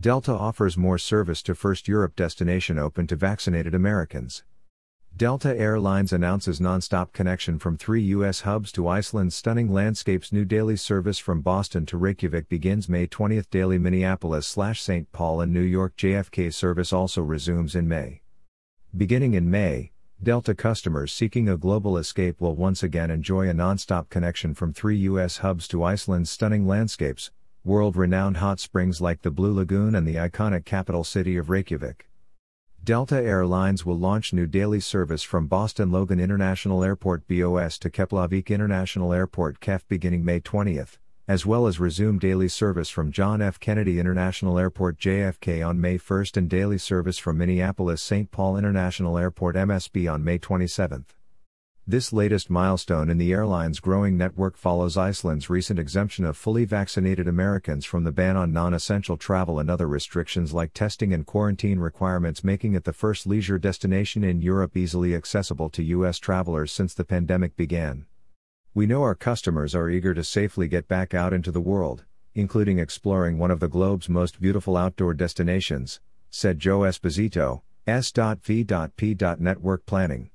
Delta offers more service to first Europe destination open to vaccinated Americans. Delta Airlines announces nonstop connection from three U.S. hubs to Iceland's stunning landscapes. New daily service from Boston to Reykjavik begins May 20th. Daily Minneapolis St. Paul and New York JFK service also resumes in May. Beginning in May, Delta customers seeking a global escape will once again enjoy a nonstop connection from three U.S. hubs to Iceland's stunning landscapes, world renowned hot springs like the Blue Lagoon and the iconic capital city of Reykjavik. Delta Airlines will launch new daily service from Boston Logan International Airport BOS to Keflavik International Airport KEF beginning May 20th, as well as resume daily service from John F. Kennedy International Airport JFK on May 1st and daily service from Minneapolis St. Paul International Airport MSP on May 27th. This latest milestone in the airline's growing network follows Iceland's recent exemption of fully vaccinated Americans from the ban on non essential travel and other restrictions like testing and quarantine requirements, making it the first leisure destination in Europe easily accessible to U.S. travelers since the pandemic began. We know our customers are eager to safely get back out into the world, including exploring one of the globe's most beautiful outdoor destinations, said Joe Esposito, S.V.P. Network Planning.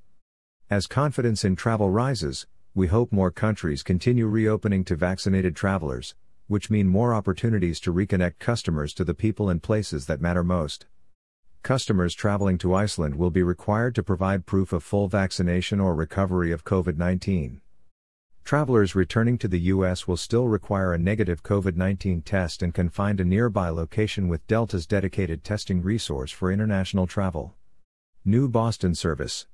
As confidence in travel rises, we hope more countries continue reopening to vaccinated travelers, which mean more opportunities to reconnect customers to the people and places that matter most. Customers traveling to Iceland will be required to provide proof of full vaccination or recovery of COVID 19. Travelers returning to the U.S. will still require a negative COVID 19 test and can find a nearby location with Delta's dedicated testing resource for international travel. New Boston Service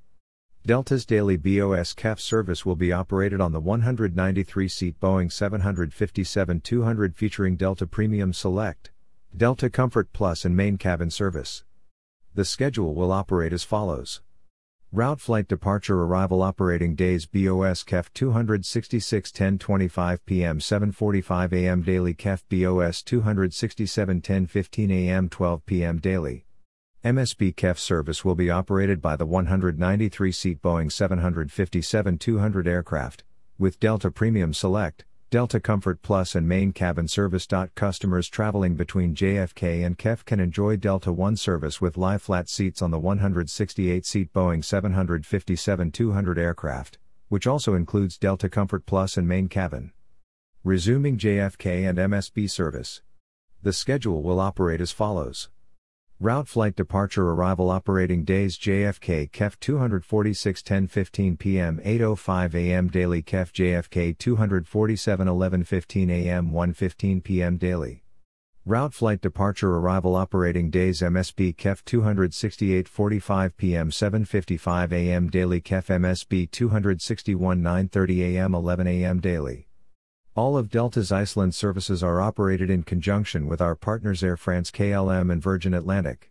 Delta's daily BOS KEF service will be operated on the 193 seat Boeing 757 200 featuring Delta Premium Select, Delta Comfort Plus, and main cabin service. The schedule will operate as follows Route flight departure arrival operating days BOS KEF 266 10:25 p.m. 7:45 a.m. daily KEF BOS 267 10:15 a.m. 12 p.m. daily MSP KEF service will be operated by the 193 seat Boeing 757-200 aircraft, with Delta Premium Select, Delta Comfort Plus, and main cabin service. Customers traveling between JFK and KEF can enjoy Delta One service with lie flat seats on the 168 seat Boeing 757-200 aircraft, which also includes Delta Comfort Plus and main cabin. Resuming JFK and MSP service. The schedule will operate as follows. Route flight departure arrival operating days JFK KEF 246 10:15 p.m. 8:05 a.m. daily KEF JFK 247 11:15 a.m. 1:15 p.m. daily. Route flight departure arrival operating days MSP KEF 268 45 p.m. 7:55 a.m. daily KEF MSP 261 9:30 a.m. 11 a.m. daily. All of Delta's Iceland services are operated in conjunction with our partners Air France KLM and Virgin Atlantic.